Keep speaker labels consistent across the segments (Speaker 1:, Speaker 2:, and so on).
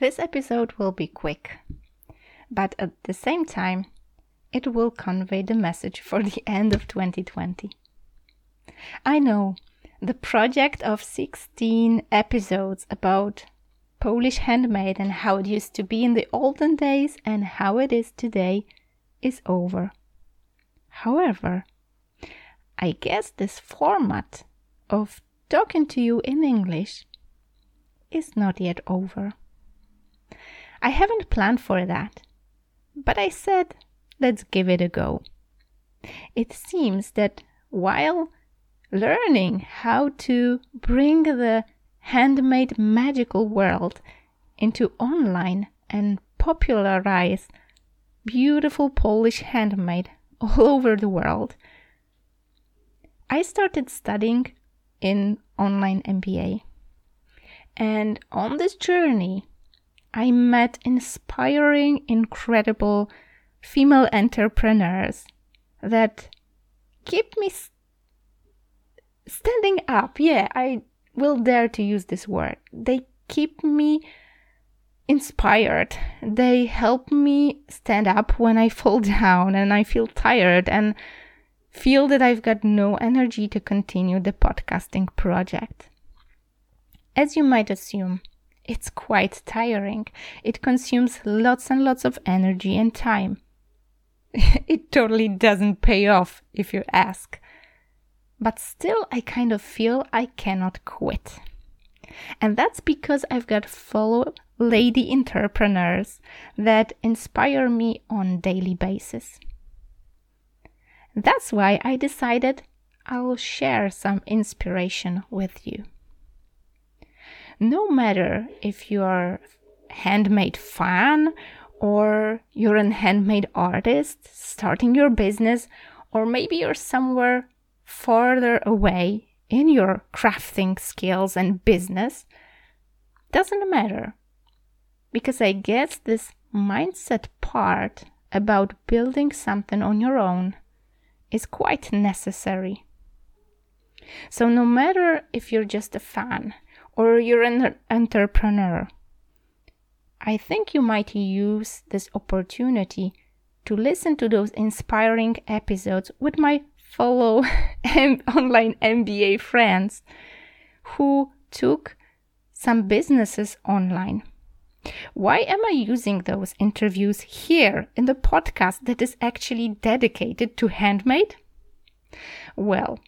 Speaker 1: This episode will be quick, but at the same time, it will convey the message for the end of 2020. I know the project of 16 episodes about Polish handmade and how it used to be in the olden days and how it is today is over. However, I guess this format of talking to you in English is not yet over. I haven't planned for that, but I said, let's give it a go. It seems that while learning how to bring the handmade magical world into online and popularize beautiful Polish handmade all over the world, I started studying in online MBA. And on this journey, I met inspiring, incredible female entrepreneurs that keep me standing up. Yeah, I will dare to use this word. They keep me inspired. They help me stand up when I fall down and I feel tired and feel that I've got no energy to continue the podcasting project. As you might assume, it's quite tiring. It consumes lots and lots of energy and time. it totally doesn't pay off if you ask but still I kind of feel I cannot quit. And that's because I've got follow lady entrepreneurs that inspire me on daily basis. That's why I decided I'll share some inspiration with you. No matter if you're handmade fan or you're a handmade artist starting your business or maybe you're somewhere further away in your crafting skills and business doesn't matter. Because I guess this mindset part about building something on your own is quite necessary. So, no matter if you're just a fan or you're an entrepreneur, I think you might use this opportunity to listen to those inspiring episodes with my fellow online MBA friends who took some businesses online. Why am I using those interviews here in the podcast that is actually dedicated to handmade? Well,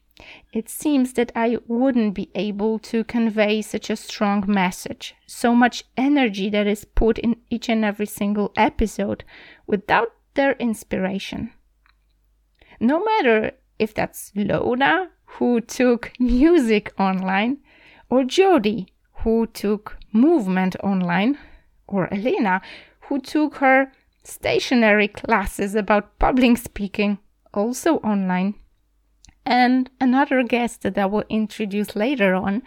Speaker 1: it seems that I wouldn't be able to convey such a strong message, so much energy that is put in each and every single episode without their inspiration. No matter if that's Lona, who took music online, or Jody, who took movement online, or Elena, who took her stationary classes about public speaking also online. And another guest that I will introduce later on.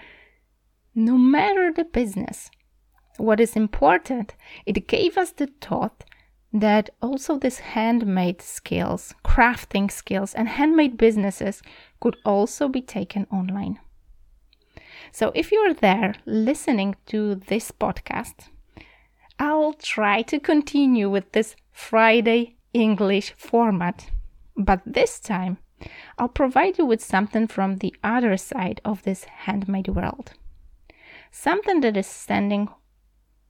Speaker 1: No matter the business, what is important, it gave us the thought that also these handmade skills, crafting skills, and handmade businesses could also be taken online. So if you're there listening to this podcast, I'll try to continue with this Friday English format, but this time I'll provide you with something from the other side of this handmade world. Something that is standing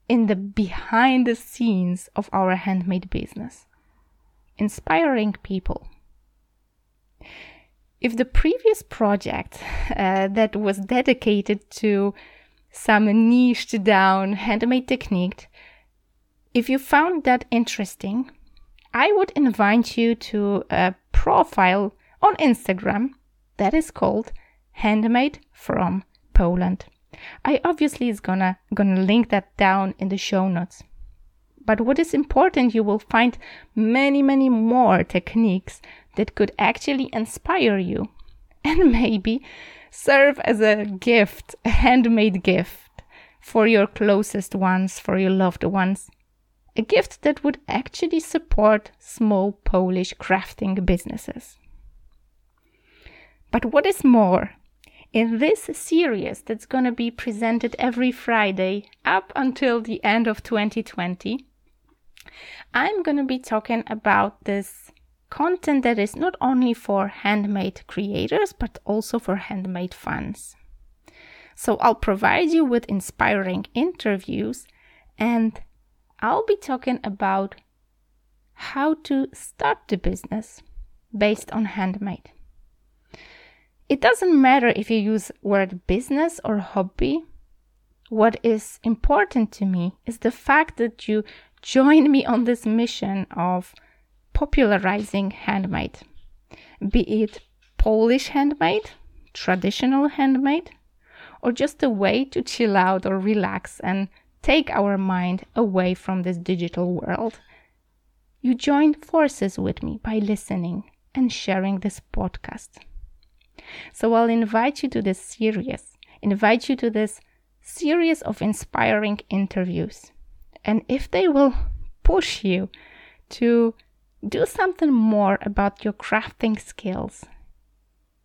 Speaker 1: in the behind the scenes of our handmade business, inspiring people. If the previous project uh, that was dedicated to some niched down handmade technique, if you found that interesting, I would invite you to a profile on Instagram that is called Handmade from Poland. I obviously is gonna gonna link that down in the show notes. But what is important, you will find many, many more techniques that could actually inspire you and maybe serve as a gift, a handmade gift for your closest ones, for your loved ones. A gift that would actually support small Polish crafting businesses. But what is more, In this series that's going to be presented every Friday up until the end of 2020, I'm going to be talking about this content that is not only for handmade creators but also for handmade fans. So I'll provide you with inspiring interviews and I'll be talking about how to start the business based on handmade. It doesn't matter if you use word business or hobby. What is important to me is the fact that you join me on this mission of popularizing handmade, be it Polish handmade, traditional handmade, or just a way to chill out or relax and take our mind away from this digital world. You join forces with me by listening and sharing this podcast. So I'll invite you to this series, invite you to this series of inspiring interviews. And if they will push you to do something more about your crafting skills,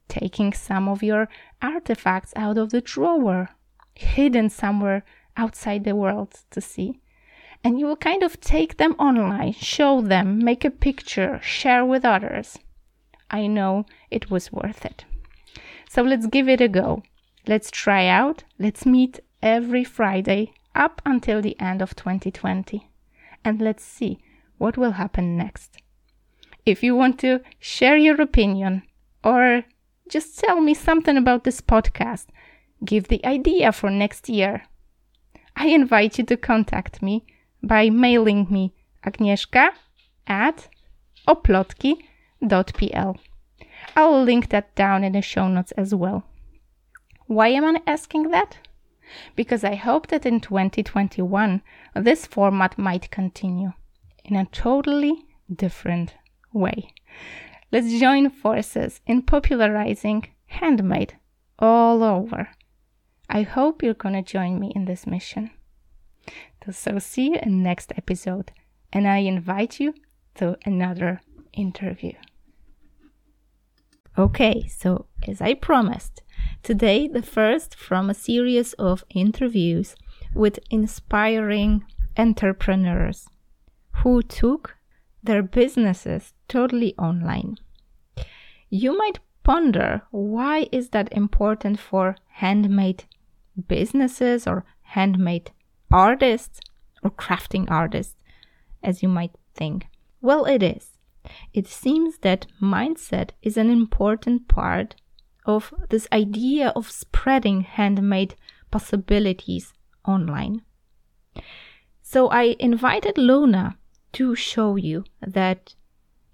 Speaker 1: taking some of your artifacts out of the drawer, hidden somewhere outside the world to see. And you will kind of take them online, show them, make a picture, share with others. I know it was worth it. So let's give it a go. Let's try out. Let's meet every Friday up until the end of 2020. And let's see what will happen next. If you want to share your opinion or just tell me something about this podcast, give the idea for next year. I invite you to contact me by mailing me agnieszka at oplotki.pl. I'll link that down in the show notes as well. Why am I asking that? Because I hope that in 2021 this format might continue in a totally different way. Let's join forces in popularizing handmade all over. I hope you're gonna join me in this mission. So see you in next episode and I invite you to another interview. Okay, so as I promised, today the first from a series of interviews with inspiring entrepreneurs who took their businesses totally online. You might ponder why is that important for handmade businesses or handmade artists or crafting artists as you might think. Well, it is it seems that mindset is an important part of this idea of spreading handmade possibilities online. So I invited Lona to show you that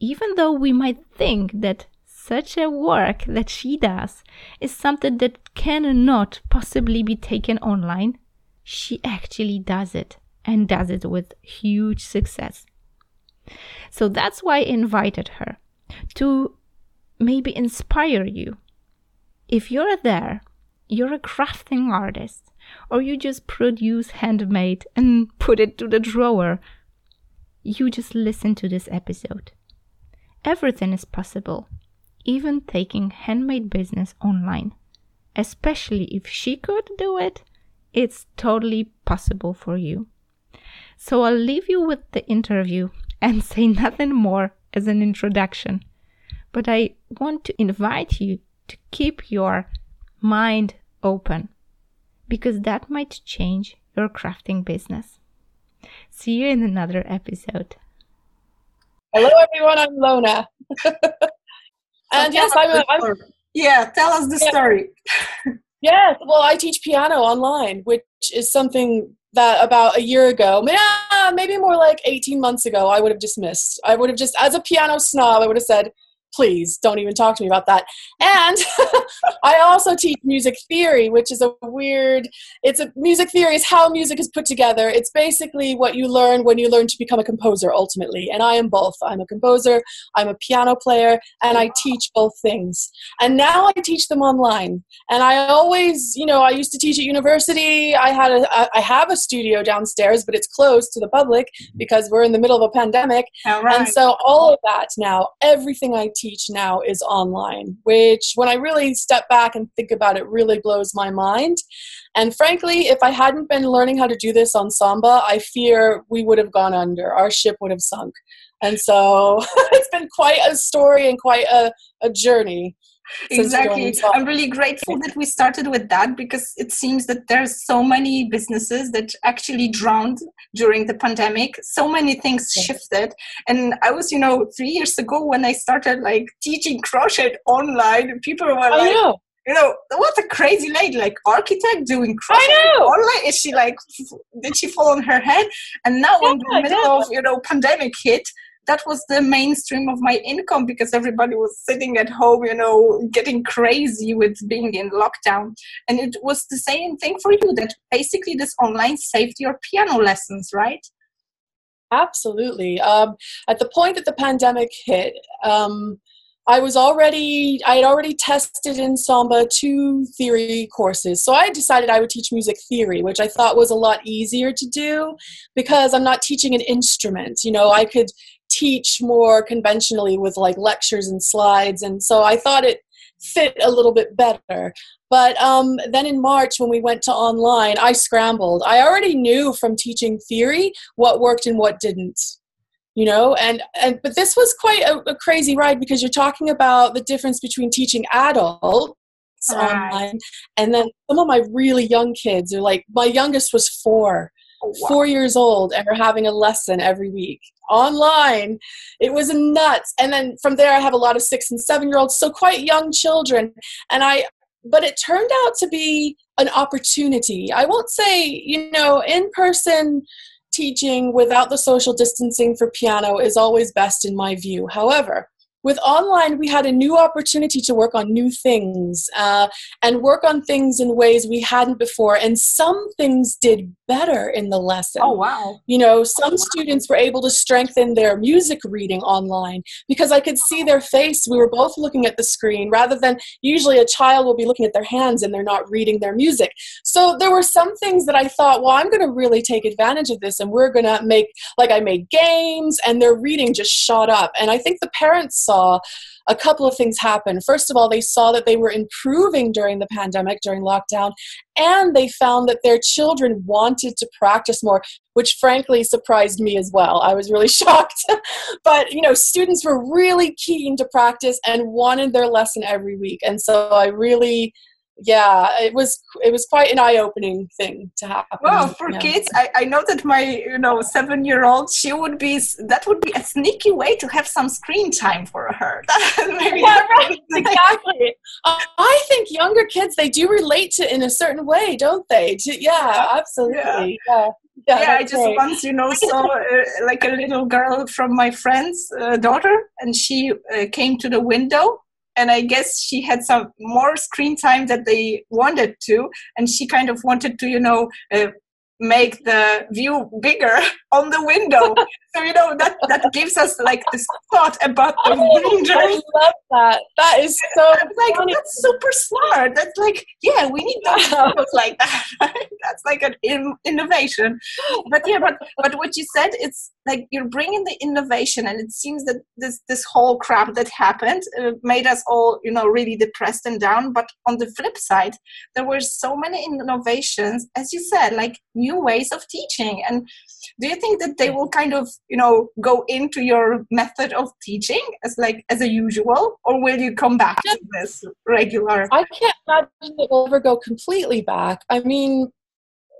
Speaker 1: even though we might think that such a work that she does is something that cannot possibly be taken online, she actually does it and does it with huge success. So that's why I invited her to maybe inspire you. If you're there, you're a crafting artist, or you just produce handmade and put it to the drawer, you just listen to this episode. Everything is possible, even taking handmade business online. Especially if she could do it, it's totally possible for you. So I'll leave you with the interview and say nothing more as an introduction. But I want to invite you to keep your mind open because that might change your crafting business. See you in another episode.
Speaker 2: Hello, everyone. I'm Lona. and yes, I'm, I'm,
Speaker 3: Yeah, tell us the yeah. story.
Speaker 2: yes, well, I teach piano online, which is something that about a year ago, yeah, maybe more like 18 months ago, I would have dismissed. I would have just, as a piano snob, I would have said, please don't even talk to me about that. And I also teach music theory, which is a weird, it's a music theory is how music is put together. It's basically what you learn when you learn to become a composer ultimately. And I am both. I'm a composer, I'm a piano player, and I teach both things. And now I teach them online. And I always, you know, I used to teach at university. I had a, I have a studio downstairs, but it's closed to the public because we're in the middle of a pandemic. And so all of that now, everything I teach teach now is online, which, when I really step back and think about it, really blows my mind. And frankly, if I hadn't been learning how to do this on Samba, I fear we would have gone under. Our ship would have sunk. And so it's been quite a story and quite a, a journey
Speaker 3: exactly i'm really grateful that we started with that because it seems that there's so many businesses that actually drowned during the pandemic so many things shifted and i was you know three years ago when i started like teaching crochet online people were like
Speaker 2: know.
Speaker 3: you know, what a crazy lady, like architect doing crochet online. Is she like, did she fall on her head? And now yeah, in the middle yeah. of, you know, pandemic hit, that was the mainstream of my income because everybody was sitting at home, you know, getting crazy with being in lockdown. And it was the same thing for you that basically this online saved your piano lessons, right?
Speaker 2: Absolutely. Um, at the point that the pandemic hit, um, I was already, I had already tested in Samba two theory courses. So I decided I would teach music theory, which I thought was a lot easier to do because I'm not teaching an instrument. You know, I could teach more conventionally with like lectures and slides. And so I thought it fit a little bit better. But um, then in March, when we went to online, I scrambled. I already knew from teaching theory what worked and what didn't. You know, and and but this was quite a, a crazy ride because you're talking about the difference between teaching adults right. online and then some of my really young kids are like my youngest was four oh, four years old and we're having a lesson every week online. It was nuts. And then from there, I have a lot of six and seven year olds, so quite young children. And I, but it turned out to be an opportunity. I won't say, you know, in person teaching without the social distancing for piano is always best in my view. However, with online, we had a new opportunity to work on new things uh, and work on things in ways we hadn't before. And some things did better in the lesson.
Speaker 3: Oh, wow.
Speaker 2: You know, some oh, wow. students were able to strengthen their music reading online because I could see their face. We were both looking at the screen rather than usually a child will be looking at their hands and they're not reading their music. So there were some things that I thought, well, I'm going to really take advantage of this and we're going to make, like, I made games and their reading just shot up. And I think the parents saw a couple of things happen. First of all, they saw that they were improving during the pandemic, during lockdown, and they found that their children wanted to practice more, which frankly surprised me as well. I was really shocked. but, you know, students were really keen to practice and wanted their lesson every week. And so I really yeah it was it was quite an eye-opening thing to happen
Speaker 3: well for yeah. kids I, I know that my you know seven year old she would be that would be a sneaky way to have some screen time for her
Speaker 2: maybe yeah, right. exactly uh, i think younger kids they do relate to in a certain way don't they yeah absolutely yeah.
Speaker 3: Yeah, yeah I just right. once, you know, saw uh, like a little girl from my friend's uh, daughter, and she uh, came to the window and I guess she had some more screen time that they wanted to, and she kind of wanted to, you know, uh, make the view bigger on the window. so you know that that gives us like this thought about the danger. I
Speaker 2: love that. That is so
Speaker 3: like funny. that's super smart. That's like yeah, we need those like that. Right? That's like an in- innovation. But yeah, but but what you said, it's like you're bringing the innovation, and it seems that this this whole crap that happened uh, made us all you know really depressed and down. But on the flip side, there were so many innovations, as you said, like new ways of teaching. And do you think that they will kind of you know go into your method of teaching as like as a usual or will you come back to this regular
Speaker 2: i can't imagine it will ever go completely back i mean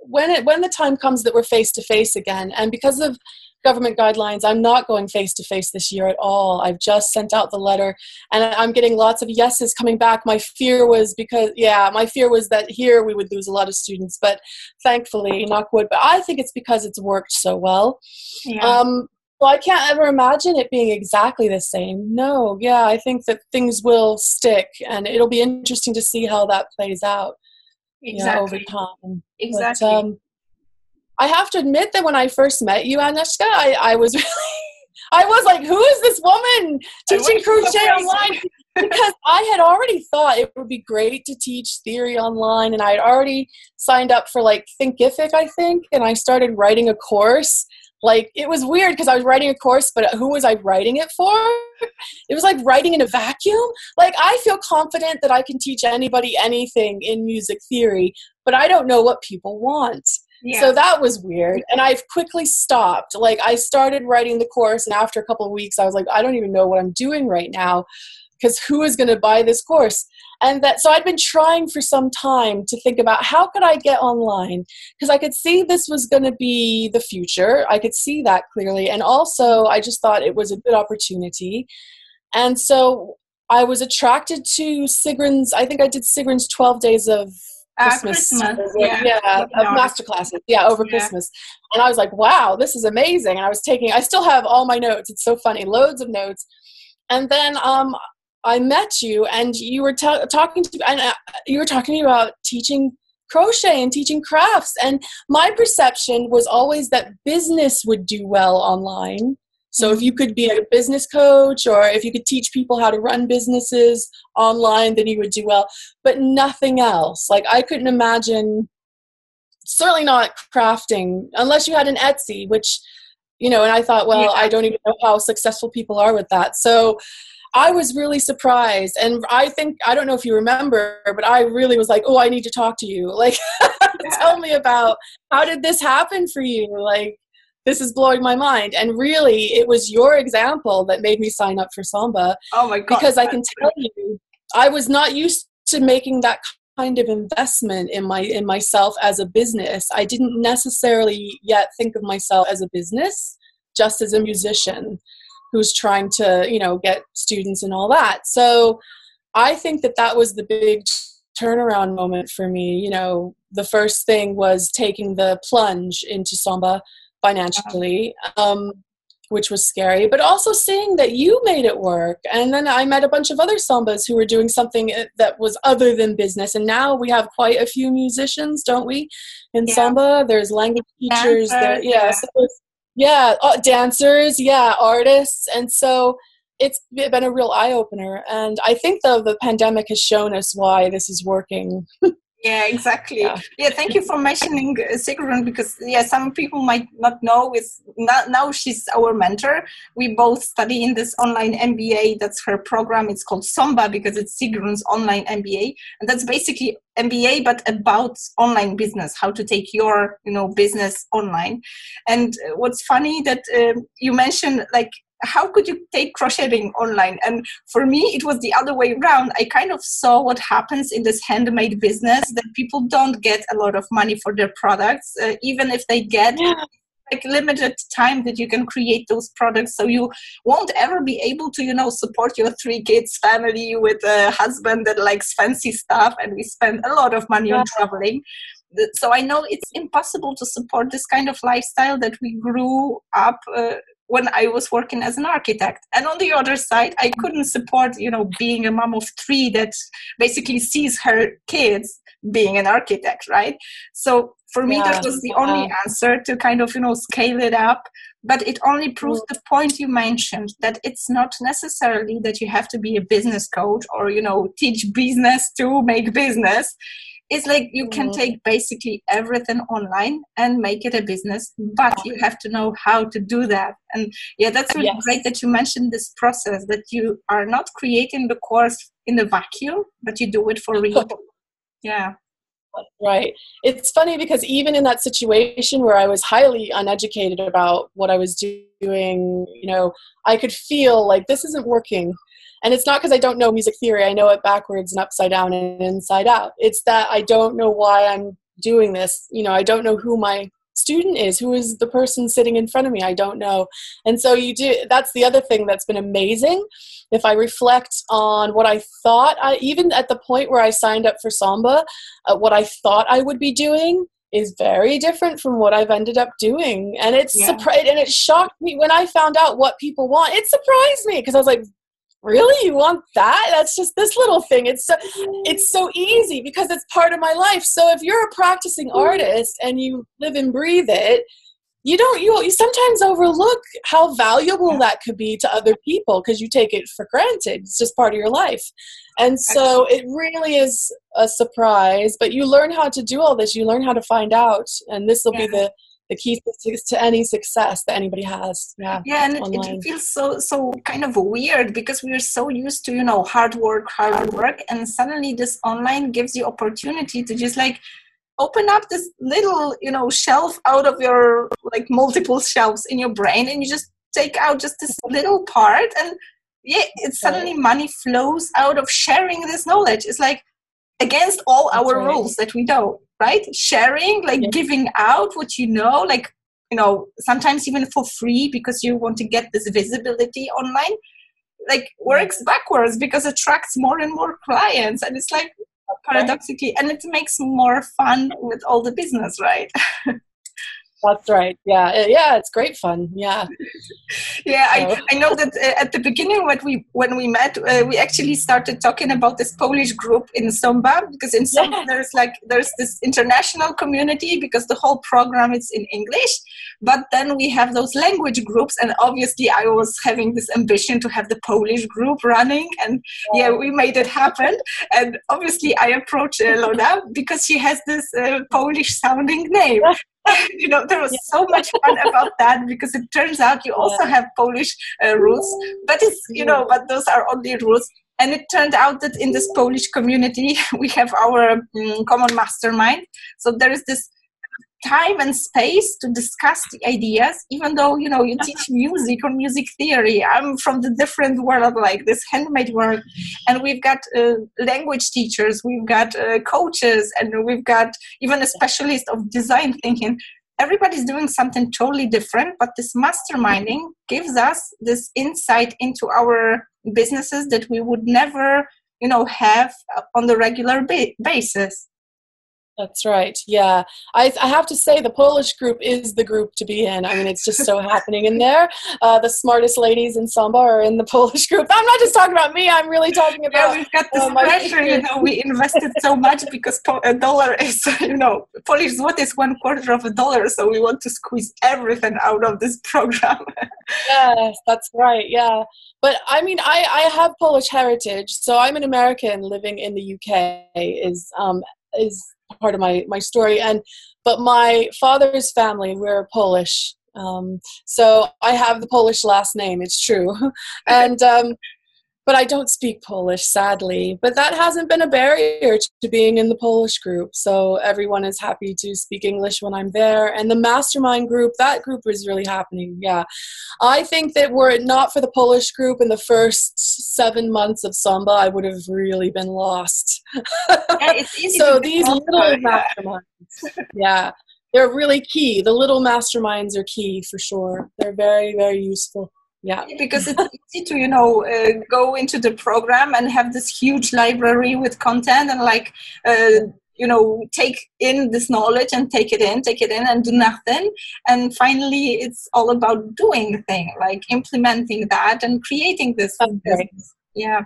Speaker 2: when it when the time comes that we're face to face again and because of government guidelines i'm not going face to face this year at all i've just sent out the letter and i'm getting lots of yeses coming back my fear was because yeah my fear was that here we would lose a lot of students but thankfully knock wood but i think it's because it's worked so well yeah. um, well, I can't ever imagine it being exactly the same. No, yeah, I think that things will stick, and it'll be interesting to see how that plays out exactly. You know, over time.
Speaker 3: Exactly. But, um,
Speaker 2: I have to admit that when I first met you, Anishka, I, I was really, I was like, who is this woman teaching crochet online? because I had already thought it would be great to teach theory online, and I had already signed up for like Thinkific, I think, and I started writing a course like it was weird because I was writing a course, but who was I writing it for? It was like writing in a vacuum. Like I feel confident that I can teach anybody anything in music theory, but I don't know what people want. So that was weird. And I've quickly stopped. Like I started writing the course and after a couple of weeks I was like I don't even know what I'm doing right now because who is going to buy this course? and that so i'd been trying for some time to think about how could i get online because i could see this was going to be the future i could see that clearly and also i just thought it was a good opportunity and so i was attracted to sigrun's i think i did sigrun's 12 days of Christmas,
Speaker 3: uh, Christmas yeah,
Speaker 2: yeah of master classes, yeah, over yeah. Christmas, and I was like, "Wow, this is amazing!" And I was taking, I still have all my notes. It's so funny, loads of notes. And then um, I met you and you were t- talking to and uh, you were talking about teaching crochet and teaching crafts and my perception was always that business would do well online. So if mm-hmm. you could be a business coach or if you could teach people how to run businesses online then you would do well, but nothing else. Like I couldn't imagine certainly not crafting unless you had an Etsy which you know and I thought well yeah. I don't even know how successful people are with that. So I was really surprised. And I think, I don't know if you remember, but I really was like, oh, I need to talk to you. Like, yeah. tell me about how did this happen for you? Like, this is blowing my mind. And really, it was your example that made me sign up for Samba.
Speaker 3: Oh my God.
Speaker 2: Because I can tell you, I was not used to making that kind of investment in my in myself as a business. I didn't necessarily yet think of myself as a business, just as a musician who's trying to you know get students and all that so i think that that was the big turnaround moment for me you know the first thing was taking the plunge into samba financially um, which was scary but also seeing that you made it work. And then i met a bunch of other sambas who were doing something uh, that was other than business. And now we have quite a few musicians don't we in yeah. samba? There's language teachers there yeah, yeah. So yeah uh, dancers yeah artists. And so it's been a real eye-opener. And i think though the pandemic has shown us why this is working
Speaker 3: yeah exactly. Yeah. yeah. thank you for mentioning uh, Sigrun because yeah some people might not know is now, now she's our mentor. We both study in this online mba that's her program. It's called samba because it's Sigrun's online mba and that's basically mba but about online business how to take your you know business online. And uh, what's funny that um, you mentioned like how could you take crocheting online and for me it was the other way around i kind of saw what happens in this handmade business that people don't get a lot of money for their products uh, even if they get yeah. like limited time that you can create those products so you won't ever be able to you know support your three kids family with a husband that likes fancy stuff and we spend a lot of money yeah. on traveling so i know it's impossible to support this kind of lifestyle that we grew up uh, when I was working as an architect. And on the other side, I couldn't support, you know, being a mom of three that basically sees her kids being an architect, right? So for me, yeah. that was the only answer to kind of, you know, scale it up. But it only proves the point you mentioned that it's not necessarily that you have to be a business coach or, you know, teach business to make business it's like you can mm-hmm. take basically everything online and make it a business but you have to know how to do that. And yeah that's really yes. great that you mentioned this process that you are not creating the course in a vacuum but you do it for real. Yeah.
Speaker 2: Right. It's funny because even in that situation where i was highly uneducated about what i was doing you know i could feel like this isn't working and it's not because I don't know music theory, I know it backwards and upside down and inside out. It's that I don't know why I'm doing this. You know, I don't know who my student is who is the person sitting in front of me i don't know and so you do that's the other thing that's been amazing if i reflect on what i thought i even at the point where i signed up for samba uh, what i thought i would be doing is very different from what I've ended up doing. And it's yeah. surprised and it shocked me when I found out what people want. It surprised me because I was like, really? You want that? That's just this little thing it's so it's so easy because it's part of my life. So if you're a practicing mm-hmm. artist and you live and breathe it you don't you, you sometimes overlook how valuable that could be to other people because you take it for granted. It's just part of your life. And so it really is a surprise but you learn how to do all this. You learn how to find out and this will yeah. be the the key to, to any success that anybody has. Yeah,
Speaker 3: yeah, and it, it, feels so so kind of weird because we're so used to you know hard work, hard work, and suddenly this online gives you opportunity to just like open up this little you know shelf out of your like multiple shelves in your brain, and you just take out just this little part and yeah it's suddenly money flows out of sharing this knowledge it's like against all That's our right. rules that we know right? Sharing like giving out what you know like you know sometimes even for free because you want to get this visibility online like works backwards because it attracts more and more clients. And it's like paradoxically and it makes more fun with all the business right
Speaker 2: That's right. Yeah, yeah, it's great fun. Yeah,
Speaker 3: yeah. So. I, I know that uh, at the beginning when we when we met, uh, we actually started talking about this Polish group in Samba because in Samba yeah. there's like there's this international community because the whole program is in English, but then we have those language groups, and obviously I was having this ambition to have the Polish group running, and yeah, yeah we made it happen. And obviously I approached uh, Lona because she has this uh, Polish sounding name. you know, there was yeah. so much fun about that because it turns out you also yeah. have Polish uh, roots, but it's, you know, but those are only rules. And it turned out that in this Polish community, we have our um, common mastermind. So there is this time and space to discuss the ideas even though you know you teach music or music theory. I'm from the different world like this handmade world. And we've got uh, language teachers we've got uh, coaches and we've got even a specialist of design thinking. Everybody's doing something totally different but this masterminding gives us this insight into our businesses that we would never you know have on the regular ba- basis
Speaker 2: that's right. Yeah. I, I have to say, the Polish group is the group to be in. I mean, it's just so happening in there. Uh, the smartest ladies in Samba are in the Polish group. I'm not just talking about me, I'm really talking about.
Speaker 3: Yeah, we've got this uh, pressure, you know, we invested so much because a dollar is, you know, Polish zloty is one quarter of a dollar, so we want to squeeze everything out of this program.
Speaker 2: yes, that's right. Yeah. But I mean, I, I have Polish heritage, so I'm an American living in the UK. Is um, is part of my my story. And but my father's family we're polish um, so i have the polish last name it's true. And um, but I don't speak Polish, sadly. But that hasn't been a barrier to being in the Polish group. So everyone is happy to speak English when I'm there. And the mastermind group, that group is really happening. Yeah. I think that were it not for the Polish group in the first seven months of Samba, I would have really been lost.
Speaker 3: yeah,
Speaker 2: so these little masterminds, yeah, they're really key. The little masterminds are key for sure. They're very, very useful yeah.
Speaker 3: Because it's easy to you know uh, go into the program and have this huge library with content and like uh, you know take in this knowledge and take it in take it in and do nothing. And finally it's all about doing the thing like implementing that and creating this yeah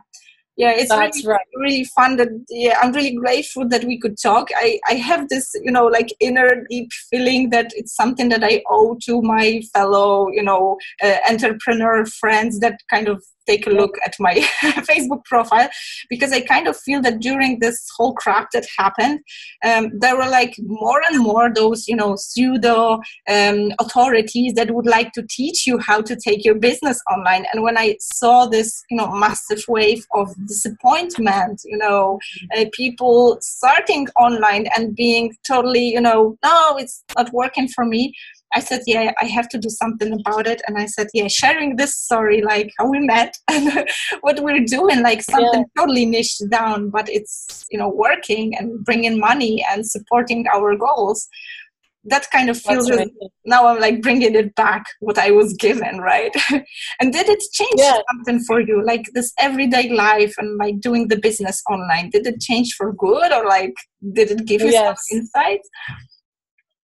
Speaker 3: yeah it's That's really, right. really fun that yeah i'm really grateful that we could talk i i have this you know like inner deep feeling that it's something that i owe to my fellow you know uh, entrepreneur friends that kind of take a look at my Facebook profile because I kind of feel that during this whole crap that happened, um, there were like more and more those, you know, pseudo um, authorities that would like to teach you how to take your business online. And when I saw this, you know, massive wave of disappointment, you know, uh, people starting online and being totally, you know, no, it's not working for me. I said, yeah, I have to do something about it. And I said, yeah, sharing this story, like how we met and what we're doing, like something yeah. totally niched down, but it's, you know, working and bringing money and supporting our goals. That kind of feels right. now I'm like bringing it back what I was given, right? and did it change yeah. something for you, like this everyday life and like doing the business online? Did it change for good or like did it give you yes. some insights?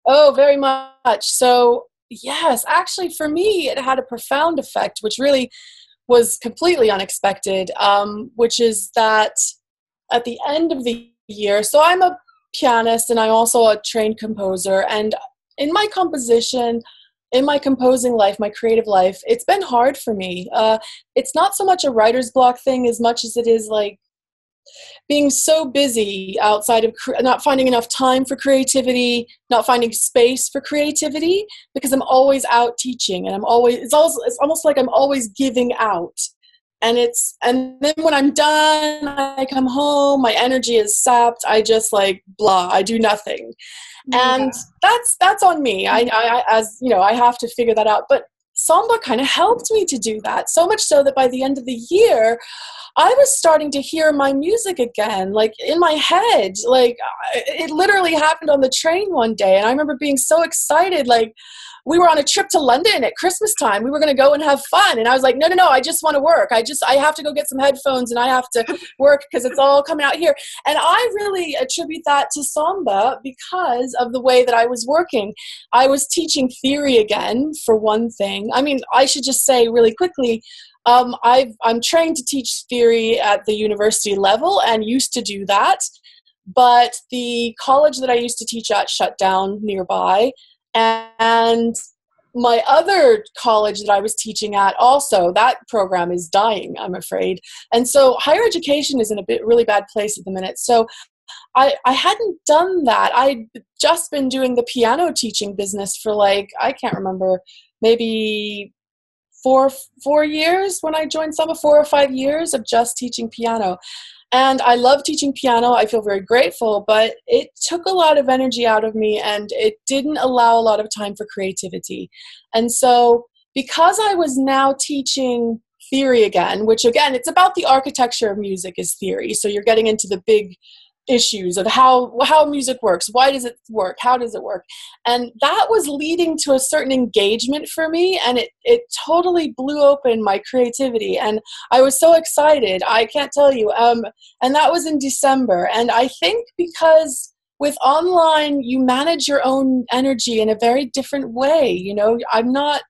Speaker 2: Oh, very much. So, yes, actually, for me, it had a profound effect, which really was completely unexpected, um, which is that at the end of the year, so I'm a pianist and I'm also a trained composer, and in my composition, in my composing life, my creative life, it's been hard for me. Uh, it's not so much a writer's block thing as much as it is like being so busy outside of not finding enough time for creativity, not finding space for creativity because I'm always out teaching and I'm always it's always it's almost like I'm always giving out. And it's and then when I'm done, I come home, my energy is sapped. I just like blah, I do nothing. Yeah. And that's that's on me. I, I as you know, I have to figure that out. But Samba kind of helped me to do that. So much so that by the end of the year, I was starting to hear my music again, like in my head. Like it literally happened on the train one day. And I remember being so excited. Like, we were on a trip to London at Christmas time. We were going to go and have fun. And I was like, no, no, no, I just want to work. I just, I have to go get some headphones and I have to work because it's all coming out here. And I really attribute that to Samba because of the way that I was working. I was teaching theory again, for one thing. I mean, I should just say really quickly, um, i am trained to teach theory at the university level and used to do that. But the college that I used to teach at shut down nearby. And my other college that I was teaching at also, that program is dying, I'm afraid. And so higher education is in a bit really bad place at the minute. So I, I hadn't done that. I'd just been doing the piano teaching business for like, I can't remember, maybe four four years when I joined Samba, four or five years of just teaching piano. And I love teaching piano. I feel very grateful, but it took a lot of energy out of me and it didn't allow a lot of time for creativity. And so, because I was now teaching theory again, which again, it's about the architecture of music is theory. So, you're getting into the big issues of how how music works why does it work how does it work? And that was leading to a certain engagement for me and it it totally blew open my creativity and i was so excited i can't tell you um and that was in december and i think because with online you manage your own energy in a very different way you know? I'm not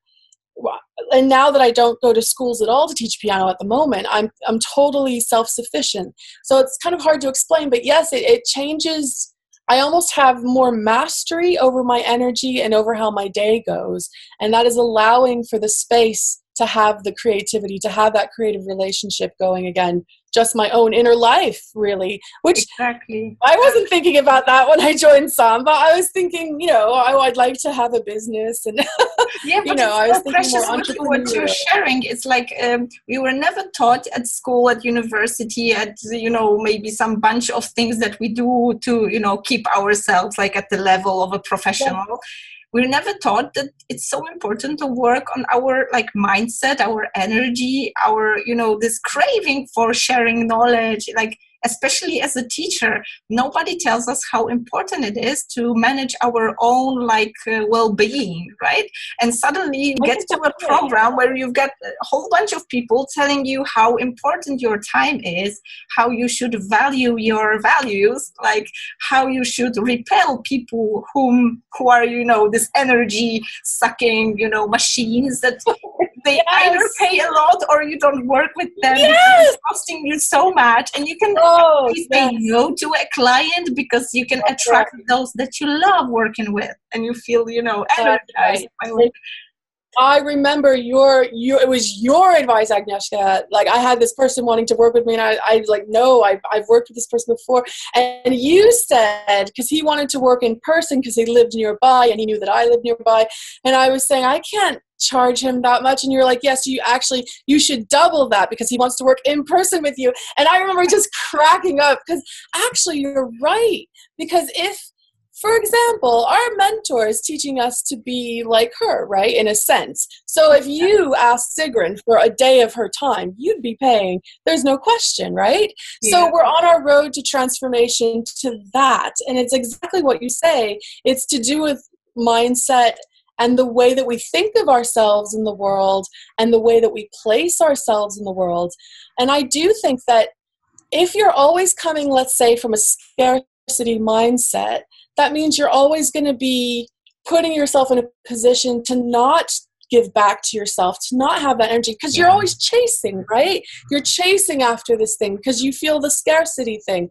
Speaker 2: and now that I don't go to schools at all to teach piano at the moment, I'm I'm totally self sufficient. So it's kind of hard to explain, but yes, it, it changes. I almost have more mastery over my energy and over how my day goes, and that is allowing for the space to have the creativity, to have that creative relationship going again just my own inner life really which
Speaker 3: exactly.
Speaker 2: I wasn't thinking about that when i joined samba. I was thinking you know I, would like to have a business and
Speaker 3: yeah you know i was thinking precious more what you're sharing. It's like um, we were never taught at school at university at you know maybe some bunch of things that we do to you know keep ourselves like at the level of a professional. Yeah we're never taught that it's so important to work on our like mindset our energy our you know this craving for sharing knowledge like especially as a teacher nobody tells us how important it is to manage our own like uh, well-being right? And suddenly you get to a program where you've got a whole bunch of people telling you how important your time is how you should value your values like how you should repel people whom who are you know this energy sucking you know machines that they yes. either pay a lot or you don't work with them yes. it's costing you so much and you can oh, yes. say no to a client because you can That's attract right. those that you love working with and you feel you know energized
Speaker 2: I remember your your it was your advice, Agnieszka. Like I had this person wanting to work with me, and I, I was like, no, I've, I've worked with this person before. And you said because he wanted to work in person because he lived nearby and he knew that I lived nearby. And I was saying I can't charge him that much and you're like yes you actually you should double that because he wants to work in person with you and i remember just cracking up because actually you're right because if for example, our mentor is teaching us to be like her, right? In a sense. So if you ask Sigrun for a day of her time, you'd be paying. There's no question, right? Yeah. So we're on our road to transformation to that. And it's exactly what you say. It's to do with mindset and the way that we think of ourselves in the world and the way that we place ourselves in the world. And I do think that if you're always coming, let's say, from a scarcity mindset, that means you're always going to be putting yourself in a position to not give back to yourself, to not have that energy, because yeah. you're always chasing, right? You're chasing after this thing because you feel the scarcity thing.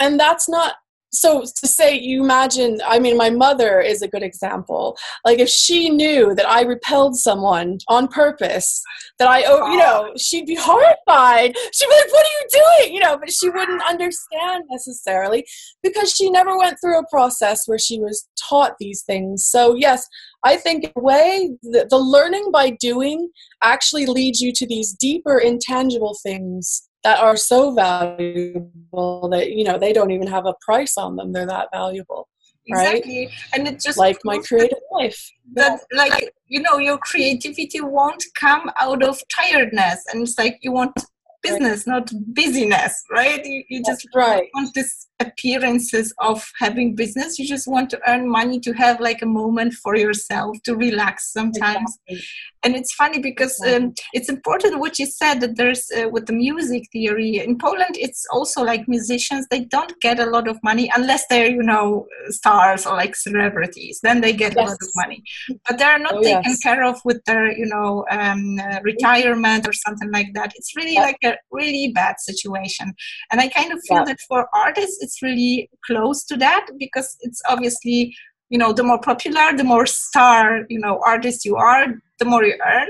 Speaker 2: And that's not so to say you imagine i mean my mother is a good example. Like if she knew that i repelled someone on purpose that i oh you know ah. she'd be horrified. She'd be like what are you doing? You know but she wouldn't understand necessarily because she never went through a process where she was taught these things. So yes i think in a way the, the learning by doing actually leads you to these deeper intangible things that are so valuable that you know they don't even have a price on them. They're that valuable right?
Speaker 3: Exactly. And it just
Speaker 2: like my creative life.
Speaker 3: that like you know your creativity won't come out of tiredness. And it's like you want business not busyness right? You, you just
Speaker 2: right.
Speaker 3: want this appearances of having business. You just want to earn money to have like a moment for yourself to relax sometimes.
Speaker 2: Exactly.
Speaker 3: And it's funny because um, it's important what you said that there's uh, with the music theory in poland it's also like musicians they don't get a lot of money unless they're you know stars or like celebrities. Then they get
Speaker 2: yes.
Speaker 3: a lot of money. But they're not
Speaker 2: oh,
Speaker 3: taken
Speaker 2: yes.
Speaker 3: care of with their you know um, uh, retirement or something like that. It's really like a really bad situation. And i kind of feel that for artists it's really close to that because it's obviously you know the more popular the more star you know artist you are the more you earn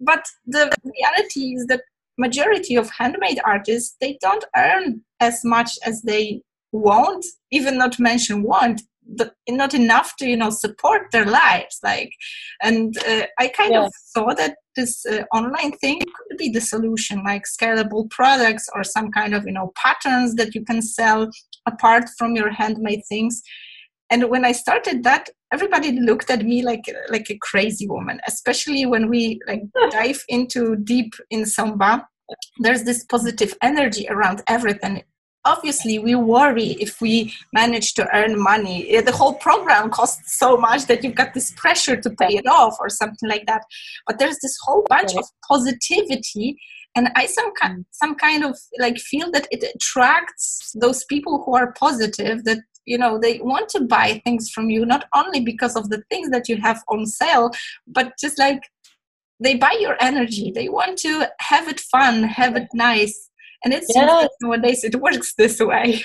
Speaker 3: but the reality is that majority of handmade artists they don't earn as much as they want even not mention want not enough to you know support their lives like and uh, i kind yes. of thought that this uh, online thing could be the solution like scalable products or some kind of you know patterns that you can sell apart from your handmade things and when i started that everybody looked at me like like a crazy woman especially when we like dive into deep in samba. There's this positive energy around everything. Obviously we worry if we manage to earn money. The whole program costs so much that you've got this pressure to pay it off or something like that. But there's this whole bunch of positivity and i some kind mm. some kind of like feel that it attracts those people who are positive that you know they want to buy things from you not only because of the things that you have on sale but just like they buy your energy they want to have it fun have it nice and it's yes. nowadays it works this way.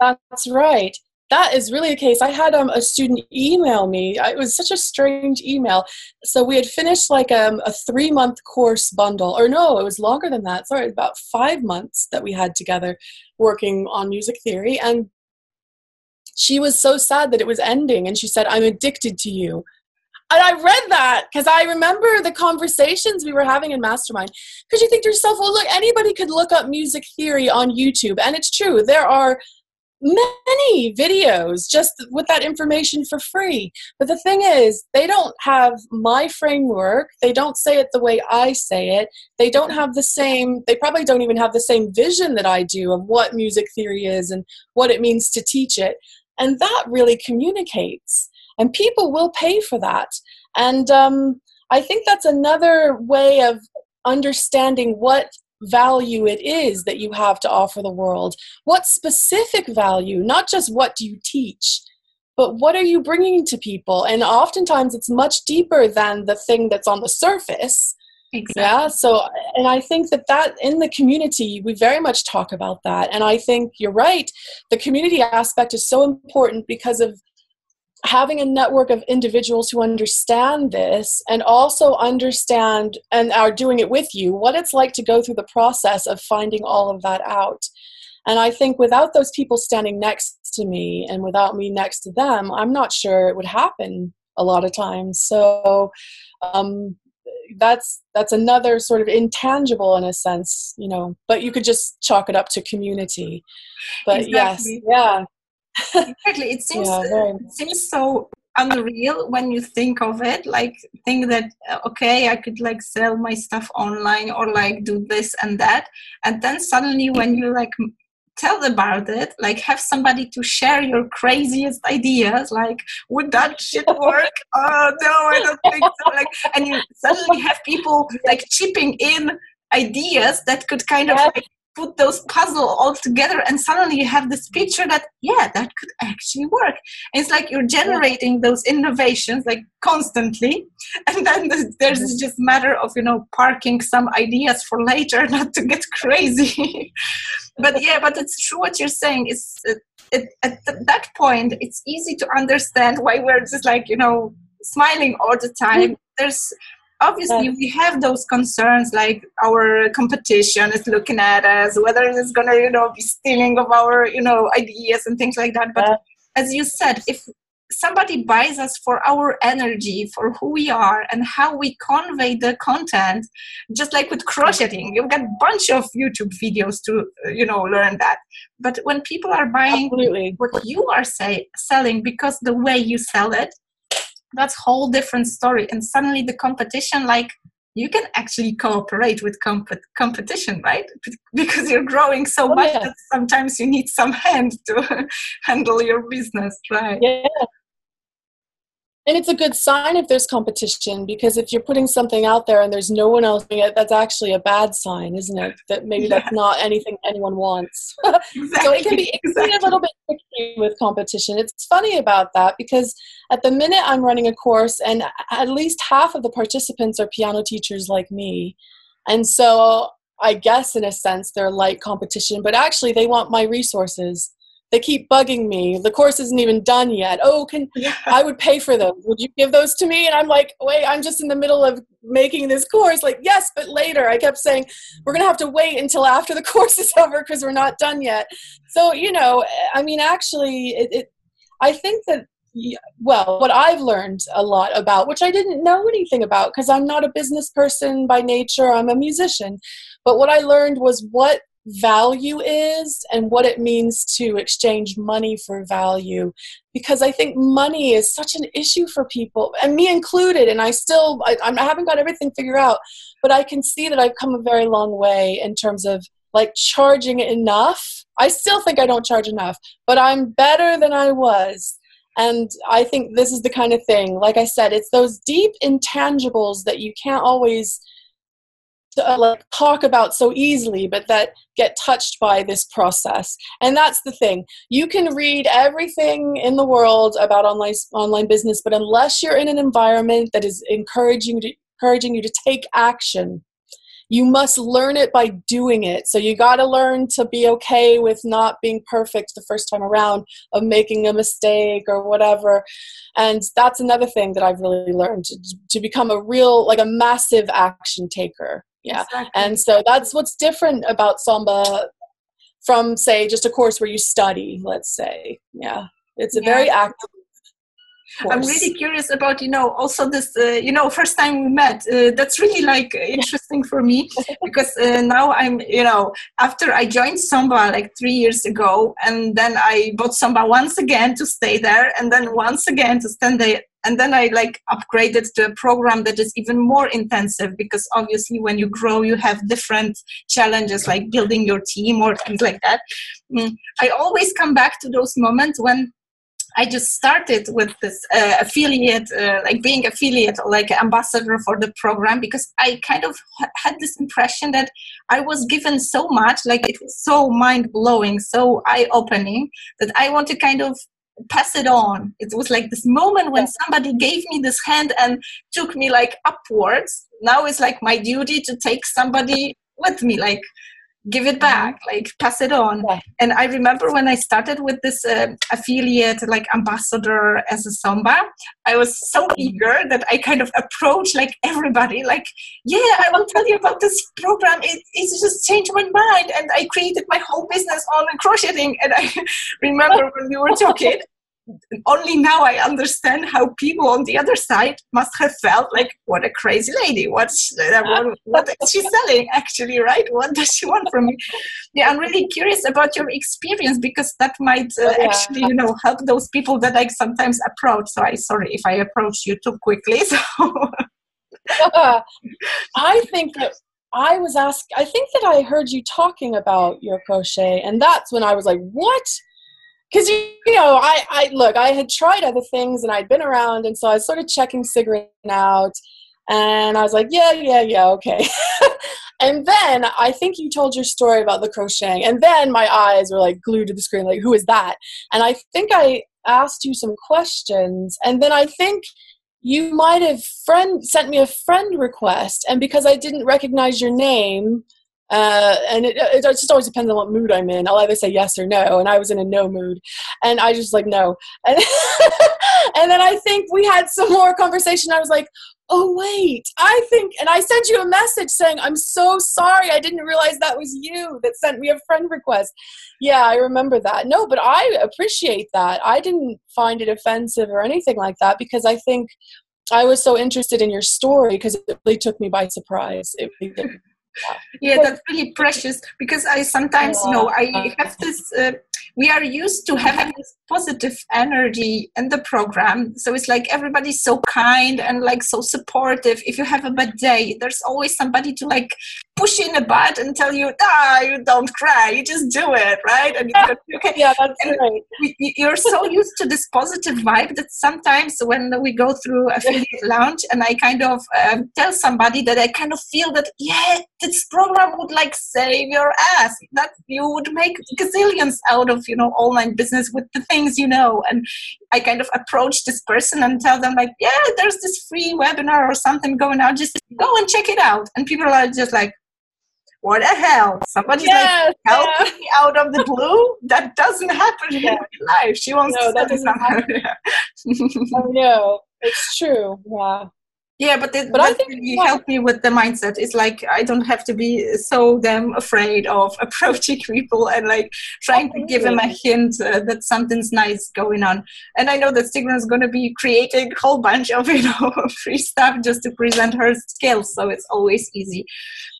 Speaker 2: That's right. That is really the case. I had um, a student email me. It was such a strange email. So we had finished like um, a three month course bundle, or no, it was longer than that. Sorry, about five months that we had together working on music theory. And she was so sad that it was ending. And she said, I'm addicted to you. And I read that because I remember the conversations we were having in Mastermind. Because you think to yourself, well, look, anybody could look up music theory on YouTube. And it's true, there are many videos just with that information for free. But the thing is, they don't have my framework. They don't say it the way I say it. They don't have the same, they probably don't even have the same vision that I do of what music theory is and what it means to teach it. And that really communicates. And people will pay for that. And um, i think that's another way of understanding what value it is that you have to offer the world. What specific value not just what do you teach but what are you bringing to people? And oftentimes it's much deeper than the thing that's on the surface
Speaker 3: exactly.
Speaker 2: yeah so and i think that that in the community we very much talk about that and i think you're right the community aspect is so important because of having a network of individuals who understand this and also understand and are doing it with you what it's like to go through the process of finding all of that out and i think without those people standing next to me and without me next to them i'm not sure it would happen a lot of times so um, that's that's another sort of intangible in a sense you know but you could just chalk it up to community. But exactly. yes yeah.
Speaker 3: Exactly. It seems yeah, it seems so unreal when you think of it like think that uh, okay i could like sell my stuff online or like do this and that. And then suddenly when you like tell about it like have somebody to share your craziest ideas like would that shit work? Oh no i don't think so like and you suddenly have people like chipping in ideas that could kind of like put those puzzle all together and suddenly you have this picture that yeah that could actually work. It's like you're generating those innovations like constantly. And then there's mm-hmm. just matter of you know parking some ideas for later not to get crazy. But yeah but it's true what you're saying. It's it, it, at that point it's easy to understand why we're just like you know smiling all the time. Mm-hmm. there's obviously uh, we have those concerns like our competition is looking at us whether it's going to you know be stealing of our you know ideas and things like that but uh, as you said if somebody buys us for our energy for who we are and how we convey the content just like with crocheting you've got a bunch of youtube videos to you know learn that but when people are buying Absolutely. what you are say, selling because the way you sell it that's whole different story. And suddenly the competition like you can actually cooperate with comp- competition right? Because you're growing so oh, much yeah. that sometimes you need some hand to handle your business right?
Speaker 2: Yeah and it's a good sign if there's competition because if you're putting something out there and there's no one else doing it, that's actually a bad sign, isn't it? That maybe yeah. that's not anything anyone wants. Exactly. so it can be, it can be a little bit tricky with competition. It's funny about that because at the minute I'm running a course and at least half of the participants are piano teachers like me. And so I guess in a sense they're like competition, but actually they want my resources they keep bugging me. The course isn't even done yet. Oh, can yeah. I would pay for them? Would you give those to me? And I'm like, wait, I'm just in the middle of making this course. Like, yes, but later. I kept saying we're gonna have to wait until after the course is over because we're not done yet. So you know, I mean, actually, it, it I think that well, what I've learned a lot about, which I didn't know anything about because I'm not a business person by nature, I'm a musician. But what I learned was what value is and what it means to exchange money for value. Because i think money is such an issue for people and me included and i still I, I haven't got everything figured out but i can see that i've come a very long way in terms of like charging enough. I still think i don't charge enough but i'm better than i was. And i think this is the kind of thing like i said it's those deep intangibles that you can't always uh, like talk about so easily but that get touched by this process. And that's the thing. You can read everything in the world about online online business but unless you're in an environment that is encouraging to, encouraging you to take action you must learn it by doing it. So you got to learn to be okay with not being perfect the first time around of making a mistake or whatever. And that's another thing that i've really learned to, to become a real like a massive action taker yeah exactly. and so that's what's different about samba from say just a course where you study let's say yeah it's a yeah. very active.
Speaker 3: I'm really curious about you know also this uh, you know first time we met uh, that's really like interesting for me because uh, now I'm you know after I joined Samba like three years ago and then I bought Samba once again to stay there and then once again to stand there and then i like upgraded to a program that is even more intensive because obviously when you grow you have different challenges like building your team or things like that. Mm. i always come back to those moments when I just started with this uh, affiliate, uh, like being affiliate like ambassador for the program because I kind of had this impression that I was given so much, like it was so mind blowing, so eye opening that I want to kind of pass it on. It was like this moment when somebody gave me this hand and took me like upwards. Now it's like my duty to take somebody with me, like give it back, mm-hmm. like pass it on. Yeah. And I remember when I started with this uh, affiliate, like ambassador as a Samba, I was so eager that I kind of approached like everybody, like, yeah, I will tell you about this program. It, it's just changed my mind. And I created my whole business on crocheting. And I remember when we were talking, only now I understand how people on the other side must have felt like, what a crazy lady. What's, what, what is she selling actually, right? What does she want from me? Yeah, I'm really curious about your experience because that might uh, oh, yeah. actually, you know, help those people that I sometimes approach. So I, sorry if I approach you too quickly. So
Speaker 2: uh, I think that I was asked, I think that I heard you talking about your crochet and that's when I was like, what? Because you, you know I, I look i had tried other things and i'd been around and so i was sort of checking cigarette out and i was like yeah yeah yeah okay And then I think you told your story about the crocheting. And then my eyes were like glued to the screen, like, who is that? And I think I asked you some questions. And then I think you might have friend sent me a friend request. And because I didn't recognize your name, uh, and it, it, just always depends on what mood I'm in. I'll either say yes or no, and I was in a no mood, and I just like no, and and then I think we had some more conversation. I was like, oh wait, I think, and I sent you a message saying I'm so sorry, I didn't realize that was you that sent me a friend request. Yeah, I remember that. No, but I appreciate that. I didn't find it offensive or anything like that because I think I was so interested in your story because it really took me by surprise. It really
Speaker 3: yeah that's really precious because i sometimes you know i have this uh, we are used to having this positive energy in the program. So it's like everybody's so kind and like so supportive. If you have a bad day there's always somebody to like push you in a butt and tell you ah you don't cry you just do it right? And
Speaker 2: yeah, okay. Yeah that's and right
Speaker 3: you're so used to this positive vibe that sometimes when we go through affiliate lounge and i kind of um, tell somebody that i kind of feel that yeah this program would like save your ass. That you would make gazillions out of you know online business with the things you know and i kind of approach this person and tell them like yeah there's this free webinar or something going on just go and check it out and people are just like what the hell? Somebody's yes, like help yeah. me out of the blue? That doesn't happen yeah. in life. She wants no, to that doesn't happen.
Speaker 2: oh no, it's true. Yeah
Speaker 3: yeah but, it, but I think really helped me with the mindset it's like i don't have to be so damn afraid of approaching people and like trying to give them a hint uh, that something's nice going on and i know that stigma is going to be creating a whole bunch of you know free stuff just to present her skills so it's always easy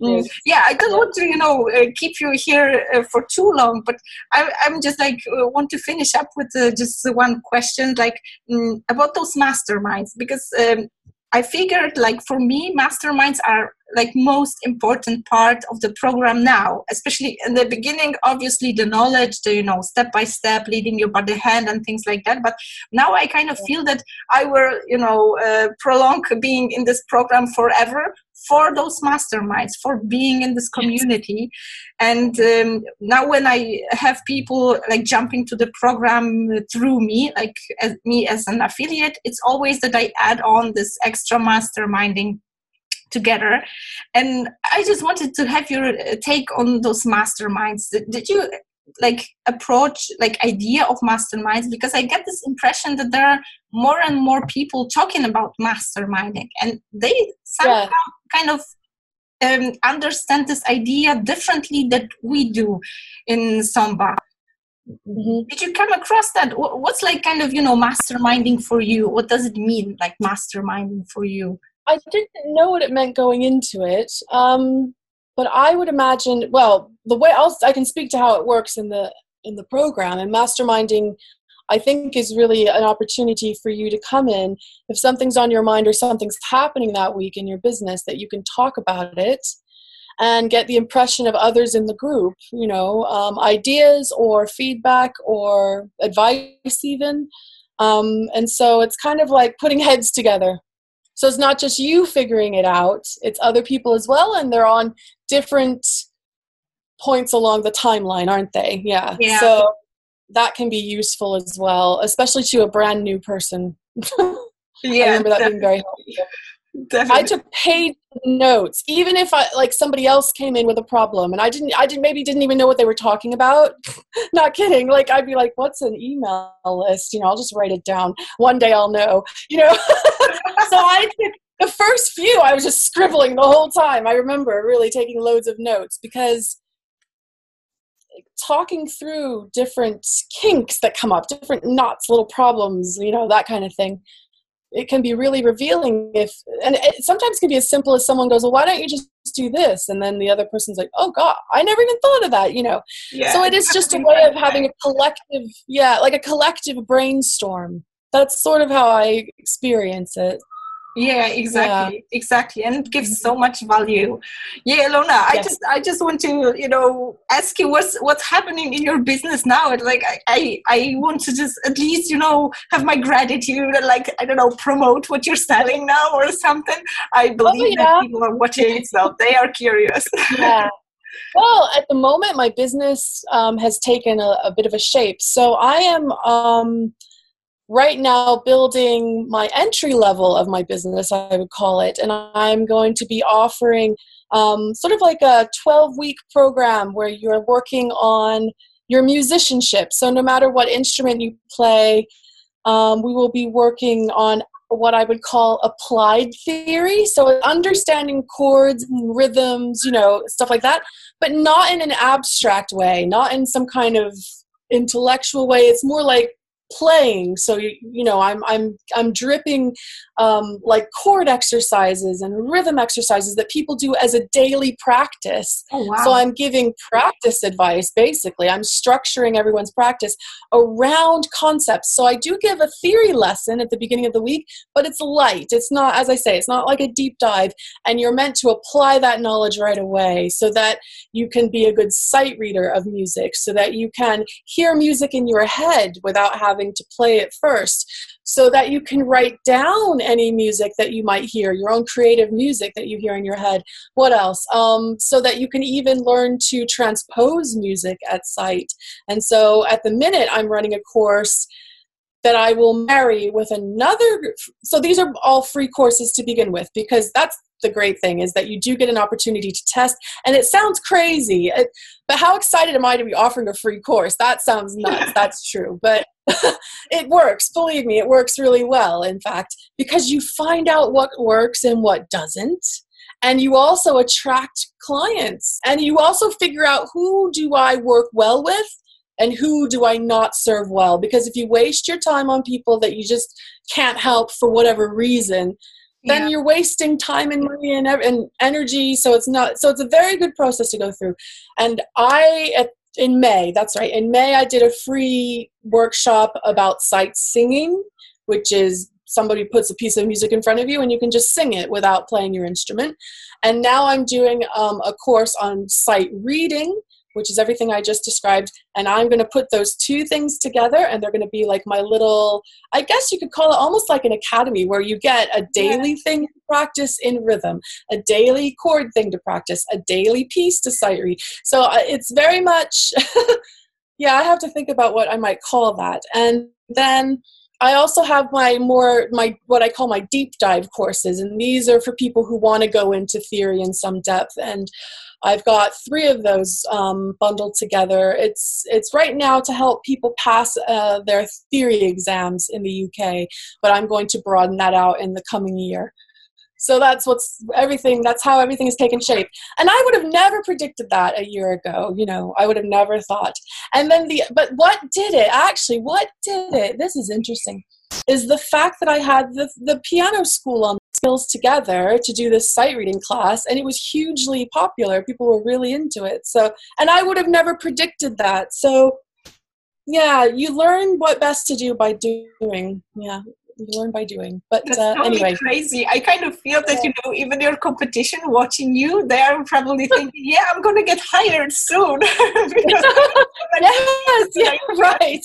Speaker 3: mm. yes. yeah i don't want to you know uh, keep you here uh, for too long but I, am just like uh, want to finish up with uh, just one question like mm, about those masterminds because um, I figured like for me, masterminds are like most important part of the program now, especially in the beginning, obviously the knowledge, the, you know, step by step leading you by the hand and things like that. But now I kind of feel that I will, you know, uh, prolong being in this program forever for those masterminds, for being in this community. And um, now when I have people like jumping to the program through me, like as me as an affiliate, it's always that I add on this extra masterminding together. And i just wanted to have your take on those masterminds. Did you like approach like idea of masterminds because i get this impression that there are more and more people talking about masterminding and they somehow yeah. kind of um, understand this idea differently that we do in samba Mm-hmm. Did you come across that? What's like kind of you know masterminding for you? What does it mean like masterminding for you?
Speaker 2: I didn't know what it meant going into it. Um, but I would imagine, well, the way I'll, I can speak to how it works in the in the program and masterminding I think is really an opportunity for you to come in if something's on your mind or something's happening that week in your business that you can talk about it and get the impression of others in the group, you know, um, ideas or feedback or advice even. Um, and so it's kind of like putting heads together. So it's not just you figuring it out, it's other people as well, and they're on different points along the timeline, aren't they? Yeah. yeah. So that can be useful as well, especially to a brand new person. yeah, I remember that being very helpful. Definitely. I took paid notes, even if I like somebody else came in with a problem and I didn't, I didn't maybe didn't even know what they were talking about. Not kidding. Like I'd be like, "What's an email list?" You know, I'll just write it down. One day I'll know. You know. so I the first few. I was just scribbling the whole time. I remember really taking loads of notes because talking through different kinks that come up, different knots, little problems, you know, that kind of thing. It can be really revealing if, and it sometimes can be as simple as someone goes, "Well, why don't you just do this?" And then the other person's like, "Oh God, I never even thought of that," you know. Yeah, so it is just a way of having a collective, yeah, like a collective brainstorm. That's sort of how I experience it.
Speaker 3: Yeah exactly yeah. exactly and it gives so much value yeah Ilona i just i just want to you know ask you what's what's happening in your business now like I, I i want to just at least you know have my gratitude and like i don't know promote what you're selling now or something i oh, believe oh, yeah. that people are watching it so they are curious
Speaker 2: yeah well, at the moment, my business um, has taken a, a, bit of a shape. So I am um, right now building my entry level of my business, I would call it, and I'm going to be offering um, sort of like a 12 week program where you're working on your musicianship. So, no matter what instrument you play, um, we will be working on what I would call applied theory. So, understanding chords rhythms, you know, stuff like that, but not in an abstract way, not in some kind of intellectual way. It's more like playing. So you, you know i'm i'm i'm dripping um, like chord exercises and rhythm exercises that people do as a daily practice. Oh, wow. so i'm giving practice advice basically. I'm structuring everyone's practice around concepts. So i do give a theory lesson at the beginning of the week but it's light. It's not as i say it's not like a deep dive and you're meant to apply that knowledge right away so that you can be a good sight reader of music so that you can hear music in your head without having having to play it first so that you can write down any music that you might hear, your own creative music that you hear in your head. What else? Um, so that you can even learn to transpose music at sight. And so at the minute, I'm running a course that I will marry with another. So these are all free courses to begin with because that's the great thing is that you do get an opportunity to test and it sounds crazy it, but how excited am i to be offering a free course? That sounds nuts that's true but it works believe me it works really well in fact because you find out what works and what doesn't and you also attract clients and you also figure out who do i work well with and who do i not serve well because if you waste your time on people that you just can't help for whatever reason then yeah. you're wasting time and money and, and energy so it's not so it's a very good process to go through and i at, in may that's right in may i did a free workshop about sight singing which is somebody puts a piece of music in front of you and you can just sing it without playing your instrument and now i'm doing um, a course on sight reading which is everything I just described. And I'm going to put those two things together, and they're going to be like my little, I guess you could call it almost like an academy where you get a daily yeah. thing to practice in rhythm, a daily chord thing to practice, a daily piece to sight read. So uh, it's very much, yeah, I have to think about what I might call that. And then I also have my more my what I call my deep dive courses, and these are for people who want to go into theory in some depth. And I've got three of those um, bundled together. It's it's right now to help people pass uh, their theory exams in the UK, but I'm going to broaden that out in the coming year. So that's what's everything. That's how everything has taken shape. And I would have never predicted that a year ago. You know, I would have never thought. And then the but what did it actually? What did it? This is interesting. Is the fact that I had the the piano school on skills together to do this sight reading class and it was hugely popular people were really into it so and i would have never predicted that so yeah you learn what best to do by doing yeah you learn by doing. But uh,
Speaker 3: totally
Speaker 2: anyway.
Speaker 3: crazy. I kind of feel that you know even your competition watching you they are probably thinking yeah i'm gonna get hired soon.
Speaker 2: Yes yeah right.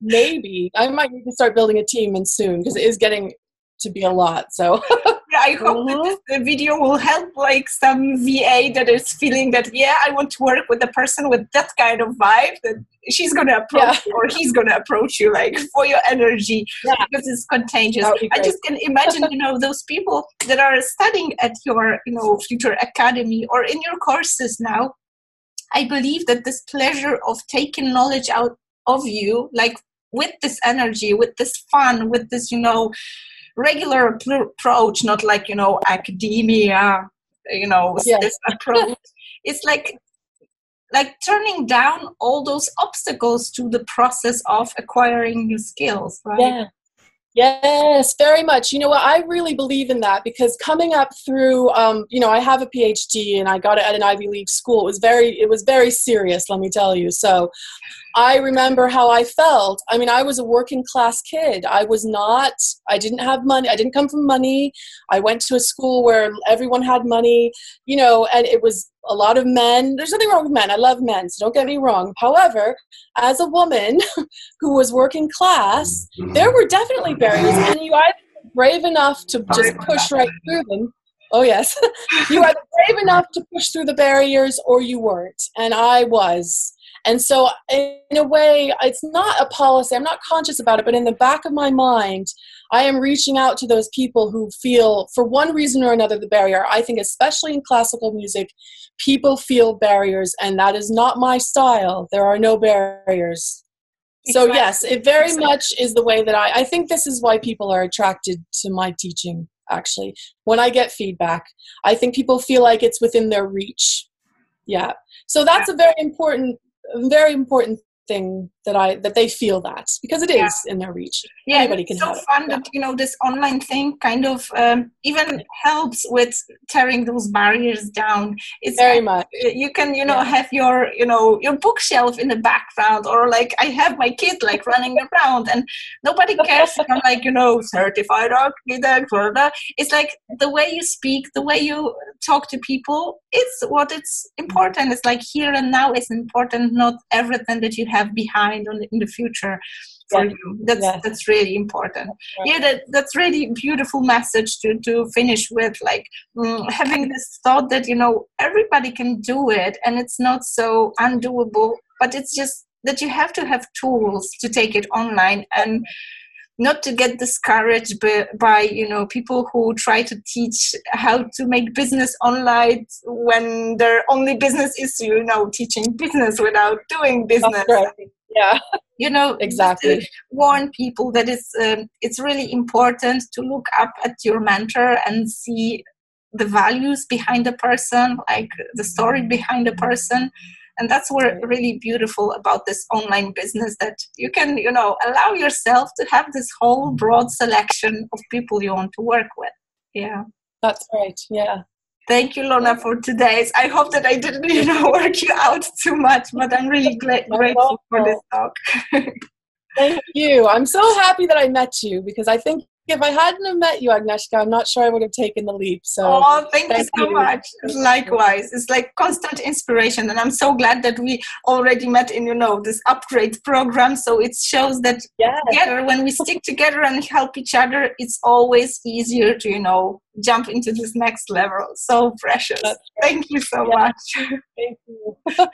Speaker 2: Maybe. I might need to start building a team and soon because it is getting to be a lot. So
Speaker 3: I hope mm-hmm. that the video will help like some VA that is feeling that yeah, I want to work with a person with that kind of vibe that she's gonna approach yeah. you or he's gonna approach you like for your energy yeah. because it's contagious. Be I just can imagine, you know, those people that are studying at your, you know, future academy or in your courses now. I believe that this pleasure of taking knowledge out of you, like with this energy, with this fun, with this, you know, regular approach, not like, you know, academia, you know, yes. this approach. it's like like turning down all those obstacles to the process of acquiring new skills, right?
Speaker 2: Yeah. Yes, very much. You know what? I really believe in that because coming up through, um, you know, I have a PhD and I got it at an Ivy League school. It was very, it was very serious. Let me tell you. So, I remember how I felt. I mean, I was a working class kid. I was not. I didn't have money. I didn't come from money. I went to a school where everyone had money. You know, and it was a lot of men. There's nothing wrong with men. I love men, so don't get me wrong. However, as a woman who was working class, there were definitely barriers, and you either were brave enough to just push right through them. Oh yes, you either brave enough to push through the barriers, or you weren't, and I was. And so, in a way, it's not a policy. I'm not conscious about it, but in the back of my mind, I am reaching out to those people who feel, for one reason or another, the barrier. I think, especially in classical music, people feel barriers, and that is not my style. There are no barriers. So, yes, it very much is the way that I, I think this is why people are attracted to my teaching, actually. When I get feedback, I think people feel like it's within their reach. Yeah. So, that's a very important very important thing that I that they feel that because it is yeah. in their reach.
Speaker 3: Yeah, anybody can. So fun it. that you know this online thing kind of um, even helps with tearing those barriers down.
Speaker 2: It's very much.
Speaker 3: You can you know yeah. have your you know your bookshelf in the background or like I have my kid like running around and nobody cares I'm like you know certified architect that. It's like the way you speak, the way you talk to people. It's what it's important. It's like here and now is important, not everything that you have behind on in the future for you. That's that's really important. Yeah, yeah that, that's really beautiful message to to finish with. Like um, having this thought that you know everybody can do it, and it's not so undoable. But it's just that you have to have tools to take it online and not to get discouraged by, by, you know people who try to teach how to make business online when their only business is you know teaching business without doing business.
Speaker 2: right. yeah.
Speaker 3: You know
Speaker 2: exactly.
Speaker 3: warn people that it's um, it's really important to look up at your mentor and see the values behind the person like the story behind the person and that's what really beautiful about this online business that you can you know allow yourself to have this whole mm-hmm. broad selection of people you want to work with. Yeah.
Speaker 2: That's right. Yeah.
Speaker 3: Thank you lorna for today's. I hope that i didn't you know work you out too much but i'm really grateful for this talk.
Speaker 2: Thank you. I'm so happy that i met you because i think if I hadn't have met you, Agnieszka, I'm not sure I would have taken the leap. So,
Speaker 3: oh, thank, thank you so you. much. Likewise, it's like constant inspiration, and I'm so glad that we already met in you know this upgrade program. So it shows that yes. together, when we stick together and help each other, it's always easier to you know jump into this next level. So precious. Thank you so much.
Speaker 2: Thank you.